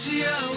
to you.